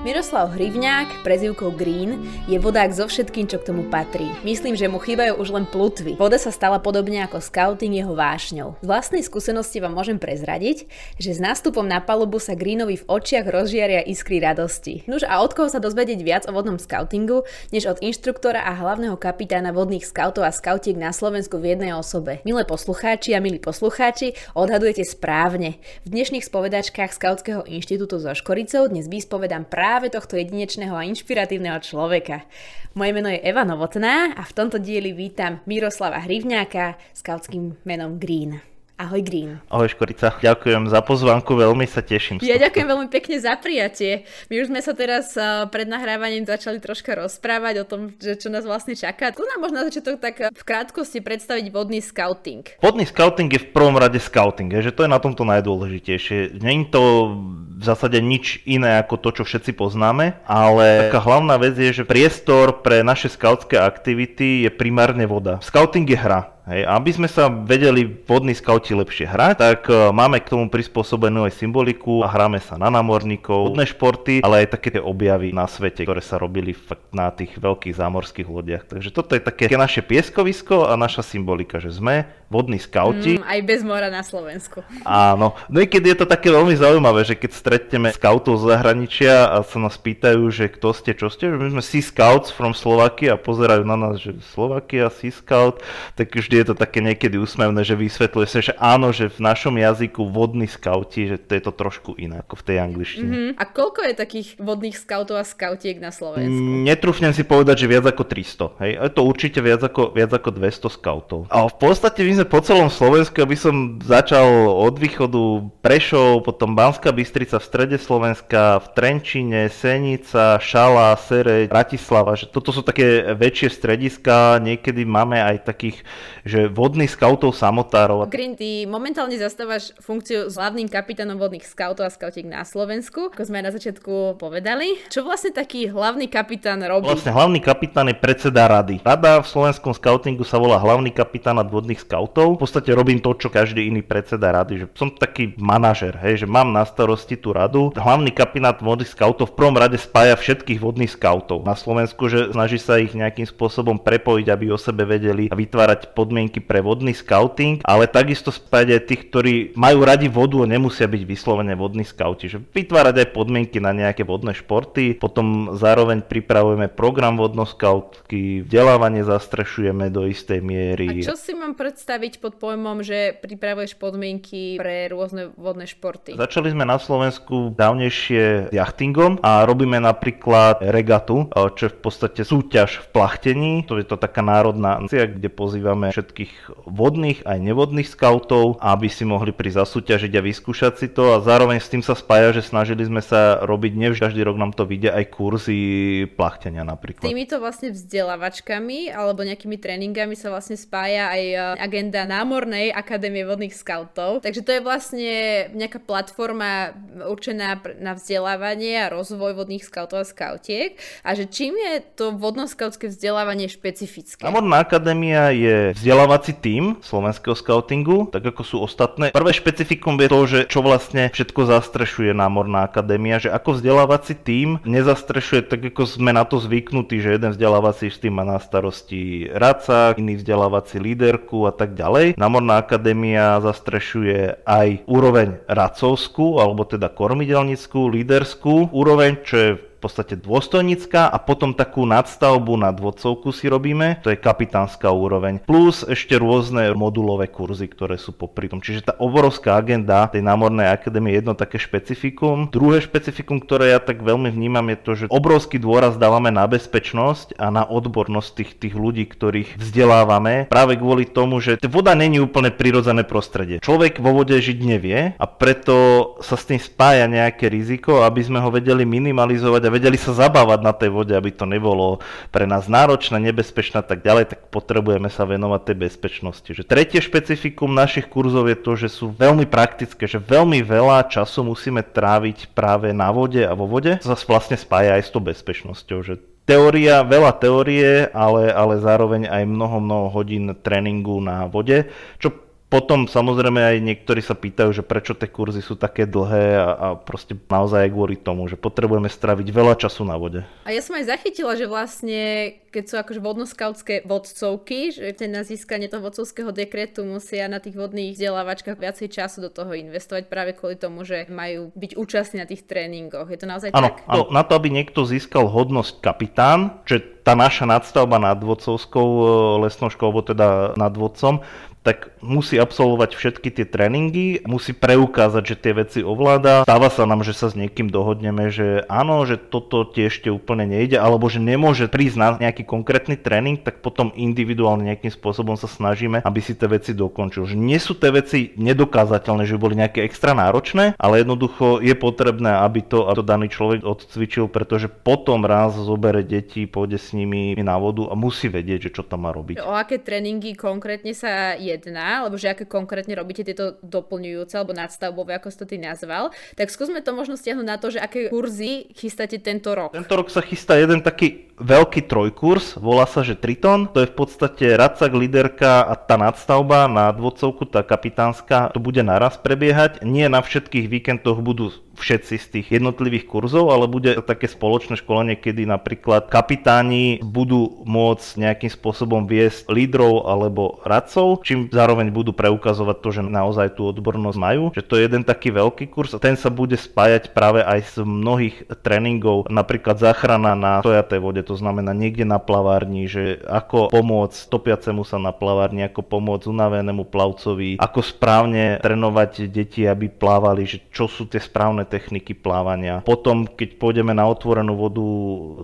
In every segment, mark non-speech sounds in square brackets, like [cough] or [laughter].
Miroslav Hrivňák, prezivkou Green, je vodák so všetkým, čo k tomu patrí. Myslím, že mu chýbajú už len plutvy. Voda sa stala podobne ako scouting jeho vášňou. Z vlastnej skúsenosti vám môžem prezradiť, že s nástupom na palubu sa Greenovi v očiach rozžiaria iskry radosti. Nuž a od koho sa dozvedieť viac o vodnom scoutingu, než od inštruktora a hlavného kapitána vodných scoutov a scoutiek na Slovensku v jednej osobe. Milé poslucháči a milí poslucháči, odhadujete správne. V dnešných spovedačkách Skautského inštitútu so Škoricou dnes vyspovedám práve práve tohto jedinečného a inšpiratívneho človeka. Moje meno je Eva Novotná a v tomto dieli vítam Miroslava Hrivňáka s kautským menom Green. Ahoj Green. Ahoj Škorica, ďakujem za pozvánku, veľmi sa teším. Ja ďakujem veľmi pekne za prijatie. My už sme sa teraz eh, pred nahrávaním začali troška rozprávať o tom, že čo nás vlastne čaká. Tu nám možno začiatok tak v krátkosti predstaviť vodný scouting. Vodný scouting je v prvom rade scouting, že to je na tomto najdôležitejšie. Není to v zásade nič iné ako to, čo všetci poznáme, ale taká hlavná vec je, že priestor pre naše skautské aktivity je primárne voda. Scouting je hra. Hej, aby sme sa vedeli vodní skauti lepšie hrať, tak uh, máme k tomu prispôsobenú aj symboliku a hráme sa na námorníkov, vodné športy, ale aj také tie objavy na svete, ktoré sa robili na tých veľkých zámorských lodiach. Takže toto je také naše pieskovisko a naša symbolika, že sme vodní skauti. Mm, aj bez mora na Slovensku. Áno. Niekedy je to také veľmi zaujímavé, že keď stretneme skautov z zahraničia a sa nás pýtajú, že kto ste, čo ste, že my sme Sea Scouts from Slovakia a pozerajú na nás, že Slovakia, Sea Scout, tak vždy je to také niekedy úsmevné, že vysvetľuje sa, že áno, že v našom jazyku vodní skauti, že to je to trošku iné ako v tej angličtine. Mm-hmm. A koľko je takých vodných skautov a skautiek na Slovensku? Mm, netrúfnem si povedať, že viac ako 300. Hej. Je to určite viac ako, viac ako 200 skautov. A v podstate my sme po celom Slovensku, aby som začal od východu Prešov, potom Banská Bystrica v strede Slovenska, v Trenčine, Senica, Šala, Sere, Bratislava, že toto sú také väčšie strediska, niekedy máme aj takých že vodných skautov samotárov. Green, ty momentálne zastávaš funkciu s hlavným kapitánom vodných skautov a skautiek na Slovensku, ako sme na začiatku povedali. Čo vlastne taký hlavný kapitán robí? Vlastne hlavný kapitán je predseda rady. Rada v slovenskom skautingu sa volá hlavný kapitán nad vodných skautov. V podstate robím to, čo každý iný predseda rady, že som taký manažer, hej, že mám na starosti tú radu. Hlavný kapitán vodných skautov v prvom rade spája všetkých vodných skautov na Slovensku, že snaží sa ich nejakým spôsobom prepojiť, aby o sebe vedeli a vytvárať podmienky pre vodný scouting, ale takisto spájať aj tých, ktorí majú radi vodu a nemusia byť vyslovene vodní skauti. Že vytvárať aj podmienky na nejaké vodné športy, potom zároveň pripravujeme program vodnoskautky, vzdelávanie zastrešujeme do istej miery. A čo si mám predstaviť pod pojmom, že pripravuješ podmienky pre rôzne vodné športy? Začali sme na Slovensku dávnejšie jachtingom a robíme napríklad regatu, čo je v podstate súťaž v plachtení. To je to taká národná akcia, kde pozývame všetkých vodných aj nevodných skautov, aby si mohli prísť zasúťažiť a vyskúšať si to a zároveň s tým sa spája, že snažili sme sa robiť, nevždy každý rok nám to vyjde aj kurzy plachtenia napríklad. Týmito vlastne vzdelávačkami alebo nejakými tréningami sa vlastne spája aj e, agenda námornej akadémie vodných skautov. Takže to je vlastne nejaká platforma určená na vzdelávanie a rozvoj vodných skautov a skautiek. A že čím je to vodnoskautské vzdelávanie špecifické? Námorná akadémia je vzdelávací tím slovenského scoutingu, tak ako sú ostatné. Prvé špecifikum je to, že čo vlastne všetko zastrešuje námorná akadémia, že ako vzdelávací tím nezastrešuje tak, ako sme na to zvyknutí, že jeden vzdelávací tým má na starosti radca, iný vzdelávací líderku a tak ďalej. Námorná akadémia zastrešuje aj úroveň radcovskú, alebo teda kormidelnickú, líderskú úroveň, čo je podstate dôstojnícka a potom takú nadstavbu na vodcovku si robíme, to je kapitánska úroveň, plus ešte rôzne modulové kurzy, ktoré sú popri tom. Čiže tá obrovská agenda tej námornej akadémie je jedno také špecifikum. Druhé špecifikum, ktoré ja tak veľmi vnímam, je to, že obrovský dôraz dávame na bezpečnosť a na odbornosť tých, tých ľudí, ktorých vzdelávame, práve kvôli tomu, že voda není úplne prirodzené prostredie. Človek vo vode žiť nevie a preto sa s tým spája nejaké riziko, aby sme ho vedeli minimalizovať a vedeli sa zabávať na tej vode, aby to nebolo pre nás náročné, nebezpečné a tak ďalej, tak potrebujeme sa venovať tej bezpečnosti. Že tretie špecifikum našich kurzov je to, že sú veľmi praktické, že veľmi veľa času musíme tráviť práve na vode a vo vode. To sa vlastne spája aj s tou bezpečnosťou, že teória, veľa teórie, ale, ale zároveň aj mnoho, mnoho hodín tréningu na vode, čo Potom samozrejme aj niektorí sa pýtajú, že prečo tie kurzy sú také dlhé a, a proste naozaj kvôli tomu, že potrebujeme straviť veľa času na vode. A ja som aj zachytila, že vlastne keď sú akože vodnoskautské vodcovky, že ten na získanie toho vodcovského dekretu musia na tých vodných vzdelávačkách viacej času do toho investovať práve kvôli tomu, že majú byť účastní na tých tréningoch. Je to naozaj ano, tak? Áno, na to, aby niekto získal hodnosť kapitán, že tá naša nadstavba nad vodcovskou e, lesnou školou, teda nad vodcom, tak musí absolvovať všetky tie tréningy, musí preukázať, že tie veci ovláda. Stáva sa nám, že sa s niekým dohodneme, že áno, že toto tiež ešte úplne nejde, alebo že nemôže prísť na nejaký konkrétny tréning, tak potom individuálne nejakým spôsobom sa snažíme, aby si tie veci dokončil. Že nie sú tie veci nedokázateľné, že boli nejaké extra náročné, ale jednoducho je potrebné, aby to, aby to daný človek odcvičil, pretože potom raz zobere deti, pôjde s nimi na vodu a musí vedieť, že čo tam má robiť. O aké tréningy konkrétne sa je jedna, alebo že aké konkrétne robíte tieto doplňujúce alebo nadstavbové, ako si to ty nazval, tak skúsme to možno stiahnuť na to, že aké kurzy chystáte tento rok. Tento rok sa chystá jeden taký veľký trojkurs, volá sa, že Triton, to je v podstate Racak, Liderka a tá nadstavba na dvodcovku, tá kapitánska, to bude naraz prebiehať. Nie na všetkých víkendoch budú všetci z tých jednotlivých kurzov, ale bude také spoločné školenie, kedy napríklad kapitáni budú môcť nejakým spôsobom viesť lídrov alebo radcov, čím zároveň budú preukazovať to, že naozaj tú odbornosť majú. Že to je jeden taký veľký kurz a ten sa bude spájať práve aj z mnohých tréningov, napríklad záchrana na stojatej vode, to znamená niekde na plavárni, že ako pomôcť topiacemu sa na plavárni, ako pomôcť unavenému plavcovi, ako správne trénovať deti, aby plávali, že čo sú tie správne techniky plávania. Potom, keď pôjdeme na otvorenú vodu,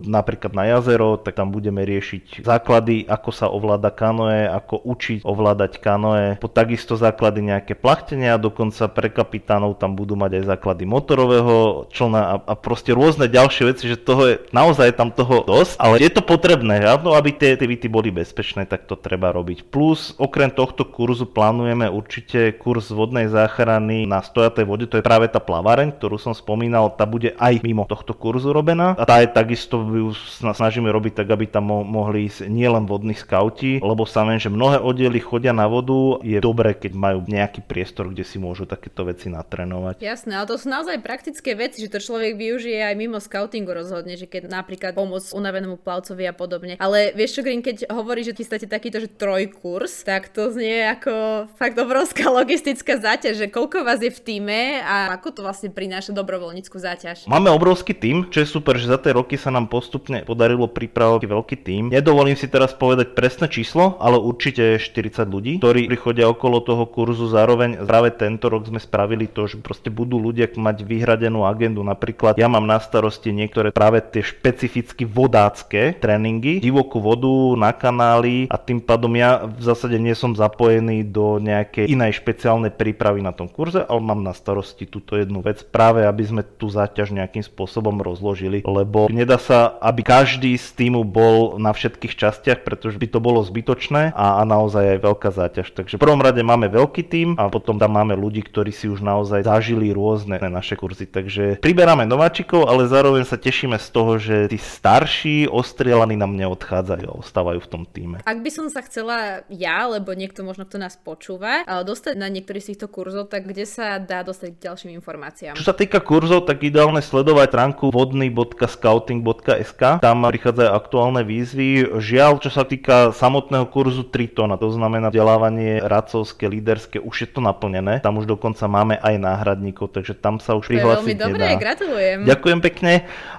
napríklad na jazero, tak tam budeme riešiť základy, ako sa ovláda kanoe, ako učiť ovládať kanoe, po takisto základy nejaké plachtenia, dokonca pre kapitánov tam budú mať aj základy motorového člna a, a proste rôzne ďalšie veci, že toho je, naozaj tam toho dosť, ale je to potrebné, no, aby tie aktivity boli bezpečné, tak to treba robiť. Plus, okrem tohto kurzu plánujeme určite kurz vodnej záchrany na stojatej vode, to je práve tá plaváreň, ktorú ktorú som spomínal, tá bude aj mimo tohto kurzu robená. A tá je takisto, ju snažíme robiť tak, aby tam mohli ísť nielen vodní skauti, lebo sa viem, že mnohé oddiely chodia na vodu. Je dobré, keď majú nejaký priestor, kde si môžu takéto veci natrénovať. Jasné, ale to sú naozaj praktické veci, že to človek využije aj mimo scoutingu rozhodne, že keď napríklad pomôcť unavenému plavcovi a podobne. Ale vieš čo, Green, keď hovorí, že chystáte takýto, že trojkurs, tak to znie ako fakt obrovská [laughs] logistická záťaž, že koľko vás je v týme a ako to vlastne prináša našu dobrovoľníckú záťaž. Máme obrovský tým, čo je super, že za tie roky sa nám postupne podarilo pripravovať veľký tým. Nedovolím si teraz povedať presné číslo, ale určite 40 ľudí, ktorí prichodia okolo toho kurzu. Zároveň práve tento rok sme spravili to, že proste budú ľudia mať vyhradenú agendu. Napríklad ja mám na starosti niektoré práve tie špecificky vodácké tréningy, divokú vodu na kanály a tým pádom ja v zásade nie som zapojený do nejakej inej špeciálnej prípravy na tom kurze, ale mám na starosti túto jednu vec práve práve aby sme tú záťaž nejakým spôsobom rozložili, lebo nedá sa, aby každý z týmu bol na všetkých častiach, pretože by to bolo zbytočné a, a naozaj aj veľká záťaž. Takže v prvom rade máme veľký tým a potom tam máme ľudí, ktorí si už naozaj zažili rôzne naše kurzy. Takže priberáme nováčikov, ale zároveň sa tešíme z toho, že tí starší ostrielaní nám neodchádzajú a ostávajú v tom týme. Ak by som sa chcela ja, alebo niekto možno, kto nás počúva, dostať na niektorý z týchto kurzov, tak kde sa dá dostať k ďalším informáciám? Čo sa týka kurzov, tak ideálne sledovať stránku vodný.scouting.sk. Tam prichádzajú aktuálne výzvy. Žiaľ, čo sa týka samotného kurzu Tritona, to znamená vzdelávanie radcovské, líderské, už je to naplnené. Tam už dokonca máme aj náhradníkov, takže tam sa už prihlásiť nedá. Veľmi dobré, gratulujem. Ďakujem pekne.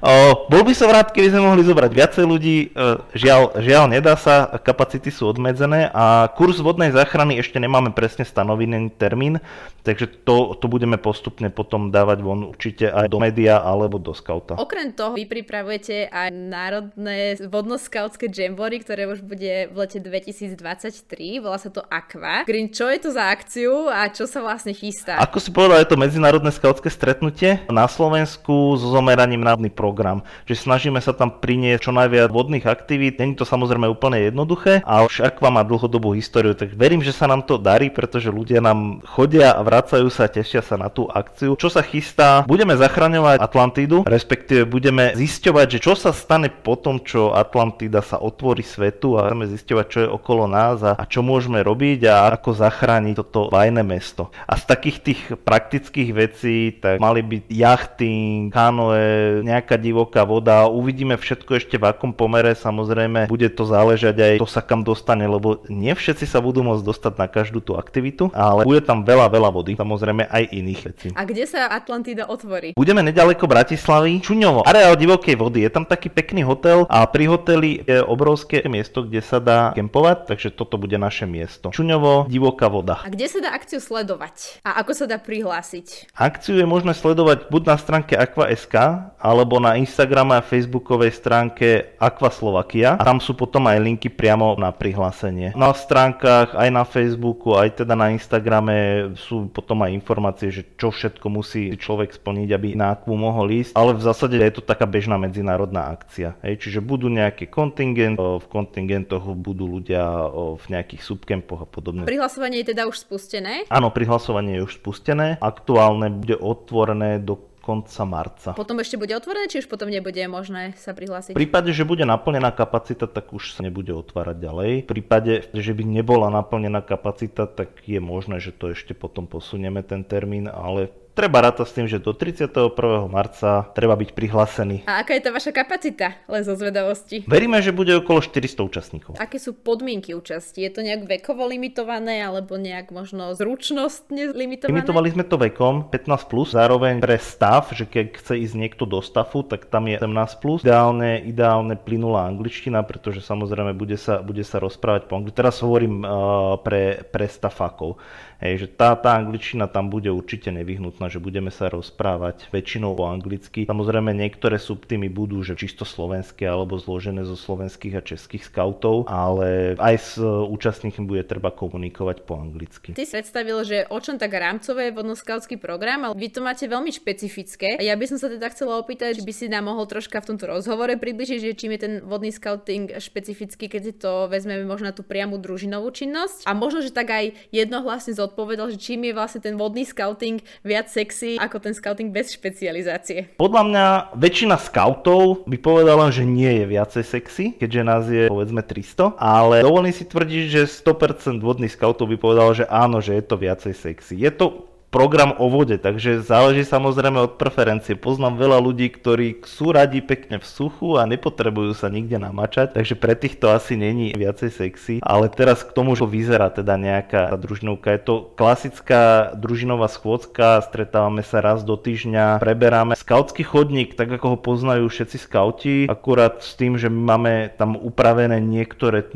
O, bol by som rád, keby sme mohli zobrať viacej ľudí. E, žiaľ, žiaľ, nedá sa, kapacity sú obmedzené a kurz vodnej záchrany ešte nemáme presne stanovený termín, takže to, to budeme postupne potom dávať von určite aj do média alebo do skauta. Okrem toho vy pripravujete aj národné vodnoskautské jambory, ktoré už bude v lete 2023, volá sa to Aqua. Green, čo je to za akciu a čo sa vlastne chystá? Ako si povedal, je to medzinárodné skautské stretnutie na Slovensku so zomeraním na program. Že snažíme sa tam priniesť čo najviac vodných aktivít. Není to samozrejme úplne jednoduché, ale už Aqua má dlhodobú históriu, tak verím, že sa nám to darí, pretože ľudia nám chodia a vracajú sa, tešia sa na tú akciu. Čo sa chystá? Budeme zachraňovať Atlantidu, respektíve budeme zisťovať, že čo sa stane po tom, čo Atlantida sa otvorí svetu a budeme zisťovať, čo je okolo nás a, a čo môžeme robiť a ako zachrániť toto vajné mesto. A z takých tých praktických vecí, tak mali byť jachting, kanoe, nejaká divoká voda, uvidíme všetko ešte v akom pomere, samozrejme bude to záležať aj to sa kam dostane, lebo nie všetci sa budú môcť dostať na každú tú aktivitu, ale bude tam veľa, veľa vody, samozrejme aj iných vecí. A kde sa Atlantida otvorí? Budeme nedaleko Bratislavy, Čuňovo, areál divokej vody, je tam taký pekný hotel a pri hoteli je obrovské miesto, kde sa dá kempovať, takže toto bude naše miesto. Čuňovo, divoká voda. A kde sa dá akciu sledovať? A ako sa dá prihlásiť? Akciu je možné sledovať buď na stránke Aqua.sk alebo na Instagrame a Facebookovej stránke Aqua Slovakia. A tam sú potom aj linky priamo na prihlásenie. Na stránkach, aj na Facebooku, aj teda na Instagrame sú potom aj informácie, že čo všetko musí človek splniť, aby na Aquu mohol ísť. Ale v zásade je to taká bežná medzinárodná akcia. Hej. Čiže budú nejaké kontingent, v kontingentoch budú ľudia v nejakých subkempoch a podobne. Prihlasovanie je teda už spustené? Áno, prihlasovanie je už spustené. Aktuálne bude otvorené do konca marca. Potom ešte bude otvorené, či už potom nebude možné sa prihlásiť? V prípade, že bude naplnená kapacita, tak už sa nebude otvárať ďalej. V prípade, že by nebola naplnená kapacita, tak je možné, že to ešte potom posunieme ten termín, ale treba rátať s tým, že do 31. marca treba byť prihlásený. A aká je tá vaša kapacita, len zo zvedavosti? Veríme, že bude okolo 400 účastníkov. Aké sú podmienky účasti? Je to nejak vekovo limitované, alebo nejak možno zručnostne limitované? Limitovali sme to vekom 15+, plus, zároveň pre stav, že keď chce ísť niekto do stafu, tak tam je 17+. Plus. Ideálne, ideálne plynulá angličtina, pretože samozrejme bude sa, bude sa rozprávať po angličtine. Teraz hovorím uh, pre, pre stafákov. Hej, že tá, tá angličtina tam bude určite nevyhnutná, že budeme sa rozprávať väčšinou po anglicky. Samozrejme niektoré subtými budú, že čisto slovenské alebo zložené zo slovenských a českých skautov, ale aj s účastníkmi bude treba komunikovať po anglicky. Ty si predstavil, že o čom tak rámcové je vodnoskautský program, ale vy to máte veľmi špecifické. Ja by som sa teda chcela opýtať, či by si nám mohol troška v tomto rozhovore približiť, že čím je ten vodný scouting špecifický, keď to vezmeme možno tú priamu družinovú činnosť. A možno, že tak aj jednohlasne z odpovedal, že čím je vlastne ten vodný scouting viac sexy ako ten scouting bez špecializácie. Podľa mňa väčšina scoutov by povedala, že nie je viacej sexy, keďže nás je povedzme 300, ale dovolím si tvrdiť, že 100% vodných scoutov by povedal, že áno, že je to viacej sexy. Je to program o vode, takže záleží samozrejme od preferencie. Poznám veľa ľudí, ktorí sú radi pekne v suchu a nepotrebujú sa nikde namačať, takže pre týchto asi není viacej sexy. Ale teraz k tomu, že vyzerá teda nejaká družinovka. Je to klasická družinová schôdzka, stretávame sa raz do týždňa, preberáme skautský chodník, tak ako ho poznajú všetci skauti, akurát s tým, že my máme tam upravené niektoré e,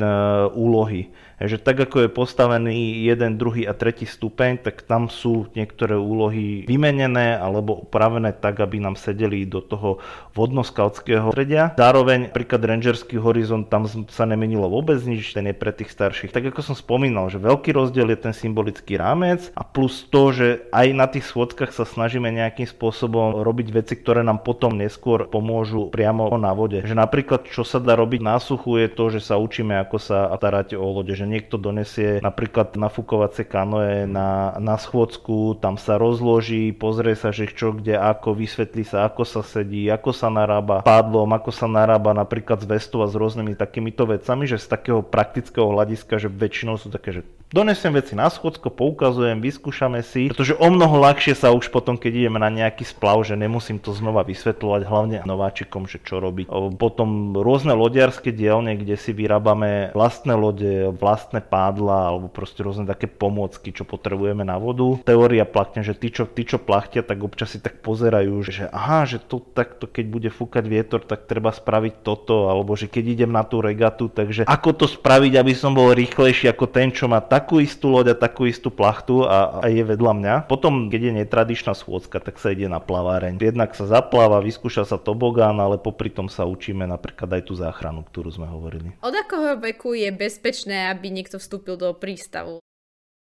úlohy že tak ako je postavený jeden, druhý a tretí stupeň, tak tam sú niektoré úlohy vymenené alebo upravené tak, aby nám sedeli do toho vodnoskautského stredia. Zároveň napríklad Rangerský horizont, tam sa nemenilo vôbec nič, ten je pre tých starších. Tak ako som spomínal, že veľký rozdiel je ten symbolický rámec a plus to, že aj na tých schôdzkach sa snažíme nejakým spôsobom robiť veci, ktoré nám potom neskôr pomôžu priamo na vode. Že napríklad, čo sa dá robiť na suchu, je to, že sa učíme, ako sa starať o lode, že niekto donesie napríklad nafúkovacie kanoe na, na schôdzku, tam sa rozloží, pozrie sa, že čo kde ako, vysvetlí sa, ako sa sedí, ako sa narába pádlom, ako sa narába napríklad z vestu a s rôznymi takýmito vecami, že z takého praktického hľadiska, že väčšinou sú také, že donesem veci na schodsko, poukazujem, vyskúšame si, pretože o mnoho ľahšie sa už potom, keď ideme na nejaký splav, že nemusím to znova vysvetľovať, hlavne nováčikom, že čo robiť. Potom rôzne lodiarské dielne, kde si vyrábame vlastné lode, vlastné pádla alebo proste rôzne také pomôcky, čo potrebujeme na vodu. Teória plakne, že tí, čo, tí, čo plachtia, tak občas si tak pozerajú, že aha, že to takto, keď bude fúkať vietor, tak treba spraviť toto, alebo že keď idem na tú regatu, takže ako to spraviť, aby som bol rýchlejší ako ten, čo má takú istú loď a takú istú plachtu a, a je vedľa mňa. Potom, keď je netradičná schôdzka, tak sa ide na plaváreň. Jednak sa zapláva, vyskúša sa tobogán, ale popri tom sa učíme napríklad aj tú záchranu, ktorú sme hovorili. Od akého veku je bezpečné, aby niekto vstúpil do prístavu?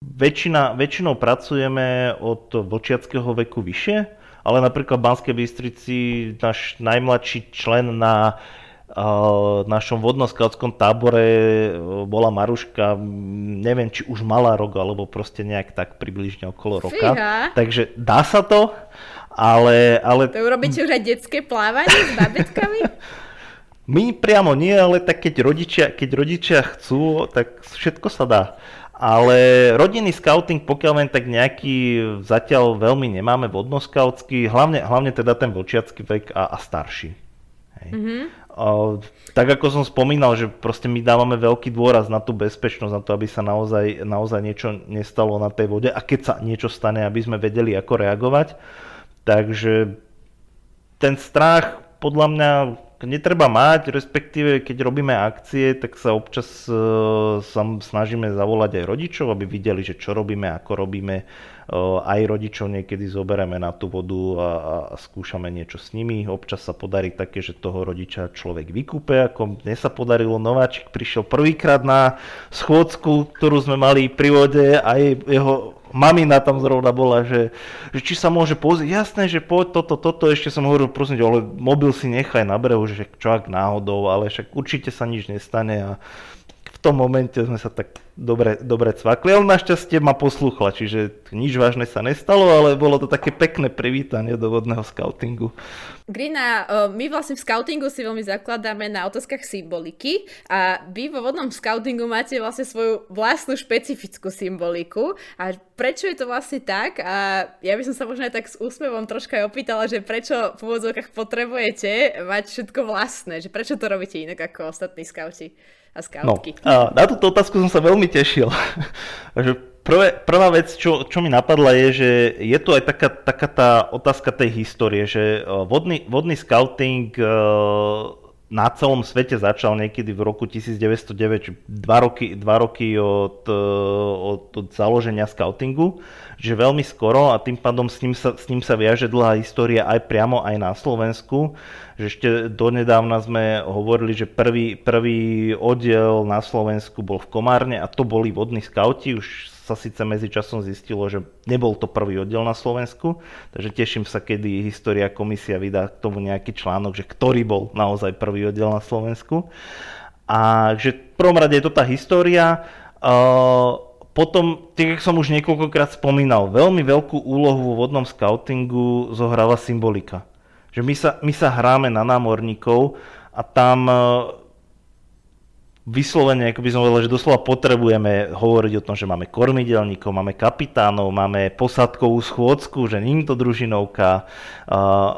Väčšina, väčšinou pracujeme od vočiackého veku vyššie, ale napríklad v Banskej Bystrici náš najmladší člen na v našom vodnoskautskom tábore bola Maruška, neviem, či už mala rok, alebo proste nejak tak približne okolo roka. Fíha. Takže dá sa to, ale... ale... To urobíte už aj detské plávanie s babetkami? [laughs] My priamo nie, ale tak keď rodičia, keď rodičia chcú, tak všetko sa dá. Ale rodinný scouting, pokiaľ len tak nejaký zatiaľ veľmi nemáme vodnoskautský, hlavne, hlavne teda ten vlčiacký vek a, a starší. Hej. Mm-hmm. O, tak ako som spomínal, že proste my dávame veľký dôraz na tú bezpečnosť, na to, aby sa naozaj, naozaj niečo nestalo na tej vode a keď sa niečo stane, aby sme vedeli, ako reagovať. Takže ten strach podľa mňa netreba mať, respektíve keď robíme akcie, tak sa občas uh, sa snažíme zavolať aj rodičov, aby videli, že čo robíme, ako robíme. Aj rodičov niekedy zoberieme na tú vodu a, a, skúšame niečo s nimi. Občas sa podarí také, že toho rodiča človek vykúpe, ako mne sa podarilo, nováčik prišiel prvýkrát na schôdzku, ktorú sme mali pri vode. A jeho mamina tam zrovna bola, že, že či sa môže pozrieť, jasné, že poď toto, toto, ešte som hovoril, prosím, ale mobil si nechaj na brehu, že čo ak náhodou, ale však určite sa nič nestane a tom momente sme sa tak dobre, dobre cvakli, ale našťastie ma poslúchla, čiže nič vážne sa nestalo, ale bolo to také pekné privítanie do vodného scoutingu. Grina, my vlastne v scoutingu si veľmi zakladáme na otázkach symboliky a vy vo vodnom scoutingu máte vlastne svoju vlastnú špecifickú symboliku. A prečo je to vlastne tak? A ja by som sa možno aj tak s úsmevom troška aj opýtala, že prečo v úvodzovkách potrebujete mať všetko vlastné, že prečo to robíte inak ako ostatní scouti a scoutky? No, a na túto otázku som sa veľmi tešil. [laughs] že prvé, prvá vec, čo, čo mi napadla je, že je tu aj taká, taká tá otázka tej histórie, že vodný, vodný scouting na celom svete začal niekedy v roku 1909, dva roky, dva roky od, od, od založenia scoutingu, že veľmi skoro a tým pádom s ním sa, s ním sa viaže dlhá história aj priamo aj na Slovensku, že ešte donedávna sme hovorili, že prvý, prvý oddiel na Slovensku bol v Komárne a to boli vodní skauti, už sa síce medzi časom zistilo, že nebol to prvý oddiel na Slovensku, takže teším sa, kedy História komisia vydá k tomu nejaký článok, že ktorý bol naozaj prvý oddiel na Slovensku. A že v prvom rade je to tá história, uh, potom, tak jak som už niekoľkokrát spomínal, veľmi veľkú úlohu vo vodnom scoutingu zohráva symbolika. Že my sa, my sa hráme na námorníkov a tam vyslovene, ako by som povedal, že doslova potrebujeme hovoriť o tom, že máme kormidelníkov, máme kapitánov, máme posadkovú schôdzku, že nie to družinovka,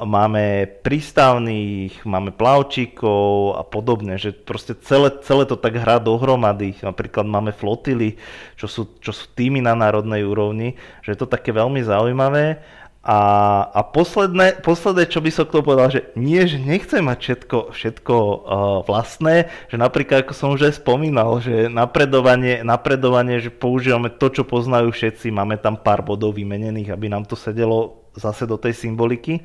máme prístavných, máme plavčíkov a podobne, že proste celé, celé to tak hrá dohromady. Napríklad máme flotily, čo sú, čo sú týmy na národnej úrovni, že je to také veľmi zaujímavé a, a posledné, posledné, čo by som k tomu povedal, že nie, že nechcem mať všetko, všetko uh, vlastné, že napríklad, ako som už aj spomínal, že napredovanie, napredovanie, že používame to, čo poznajú všetci, máme tam pár bodov vymenených, aby nám to sedelo zase do tej symboliky.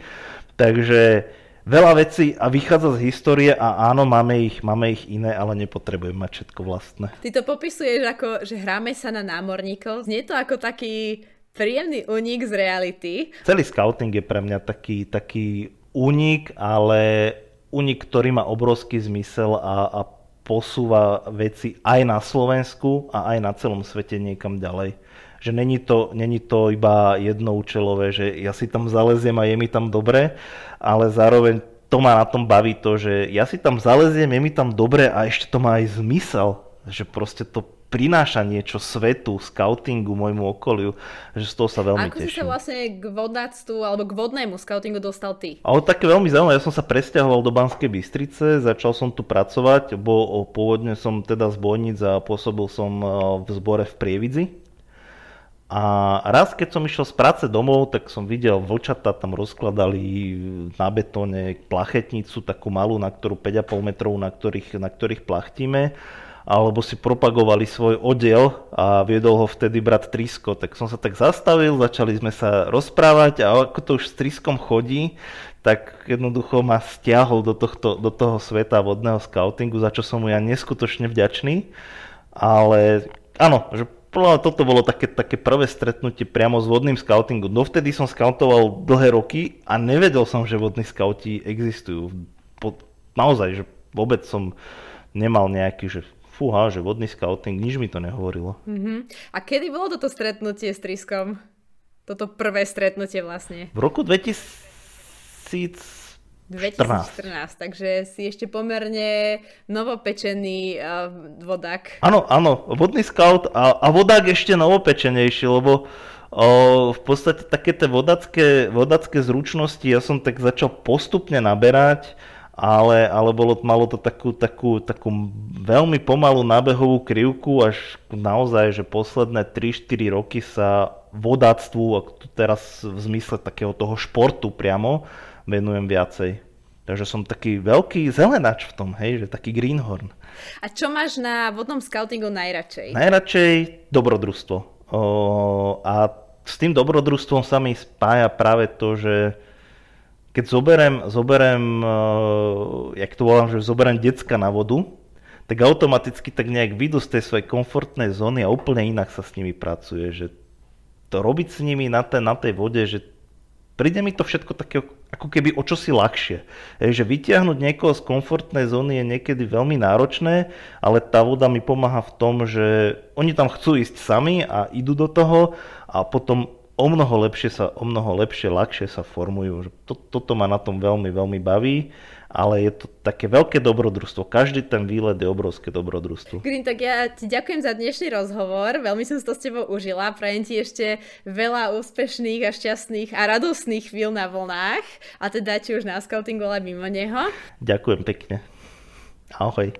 Takže veľa vecí a vychádza z histórie a áno, máme ich, máme ich iné, ale nepotrebujeme mať všetko vlastné. Ty to popisuješ ako, že hráme sa na námorníkov. Znie to ako taký príjemný únik z reality. Celý scouting je pre mňa taký, taký únik, ale únik, ktorý má obrovský zmysel a, a posúva veci aj na Slovensku a aj na celom svete niekam ďalej. Že není to, není to iba jednoučelové, že ja si tam zaleziem a je mi tam dobre, ale zároveň to ma na tom baví to, že ja si tam zaleziem, je mi tam dobre a ešte to má aj zmysel, že proste to prináša niečo svetu, scoutingu, môjmu okoliu, že z toho sa veľmi Ako teším. si sa vlastne k vodnáctvu alebo k vodnému scoutingu dostal ty? A také veľmi zaujímavé, ja som sa presťahoval do Banskej Bystrice, začal som tu pracovať, bo pôvodne som teda z Bojnic a pôsobil som e, v zbore v Prievidzi. A raz, keď som išiel z práce domov, tak som videl vlčata tam rozkladali na betóne plachetnicu, takú malú, na ktorú 5,5 metrov, na ktorých, na ktorých plachtíme alebo si propagovali svoj oddiel a viedol ho vtedy brat Trisko. Tak som sa tak zastavil, začali sme sa rozprávať a ako to už s Triskom chodí, tak jednoducho ma stiahol do, tohto, do toho sveta vodného scoutingu, za čo som mu ja neskutočne vďačný. Ale áno, že podľa toto bolo také, také prvé stretnutie priamo s vodným scoutingom. Dovtedy som scoutoval dlhé roky a nevedel som, že vodní scouti existujú. Po, naozaj, že vôbec som nemal nejaký, že fúha, že vodný scouting, nič mi to nehovorilo. Uh-huh. A kedy bolo toto stretnutie s Triskom? Toto prvé stretnutie vlastne? V roku 2000 2014, takže si ešte pomerne novopečený uh, vodák. Áno, áno, vodný scout a, a vodák ešte novopečenejší, lebo o, v podstate také tie vodacké, vodacké zručnosti ja som tak začal postupne naberať, ale, ale bolo, malo to takú, takú, takú veľmi pomalú nábehovú krivku, až naozaj, že posledné 3-4 roky sa vodáctvu, teraz v zmysle takého toho športu priamo, venujem viacej. Takže som taký veľký zelenač v tom, hej, že taký greenhorn. A čo máš na vodnom scoutingu najradšej? Najradšej dobrodružstvo. O, a s tým dobrodružstvom sa mi spája práve to, že keď zoberem, zoberem uh, jak to volám, že zoberem decka na vodu, tak automaticky tak nejak vyjdu z tej svojej komfortnej zóny a úplne inak sa s nimi pracuje. Že to robiť s nimi na, tej, na tej vode, že príde mi to všetko také ako keby o čosi ľahšie. Je, že vytiahnuť niekoho z komfortnej zóny je niekedy veľmi náročné, ale tá voda mi pomáha v tom, že oni tam chcú ísť sami a idú do toho a potom o mnoho lepšie sa, o mnoho lepšie, ľahšie sa formujú. To, toto ma na tom veľmi, veľmi baví ale je to také veľké dobrodružstvo. Každý ten výlet je obrovské dobrodružstvo. Green, tak ja ti ďakujem za dnešný rozhovor. Veľmi som to s tebou užila. Prajem ti ešte veľa úspešných a šťastných a radostných chvíľ na vlnách. A teda či už na scoutingu, ale mimo neho. Ďakujem pekne. Ahoj.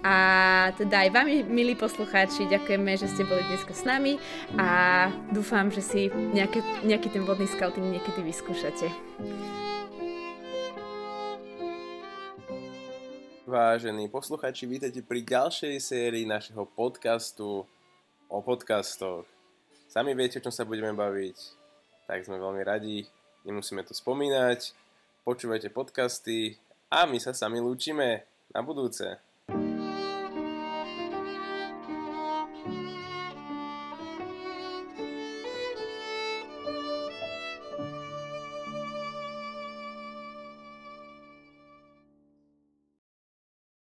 A teda aj vám, milí poslucháči, ďakujeme, že ste boli dneska s nami a dúfam, že si nejaké, nejaký ten vodný scouting niekedy vyskúšate. Vážení posluchači, vítajte pri ďalšej sérii našeho podcastu o podcastoch. Sami viete, o čom sa budeme baviť, tak sme veľmi radi, nemusíme to spomínať. Počúvajte podcasty a my sa sami lúčime na budúce.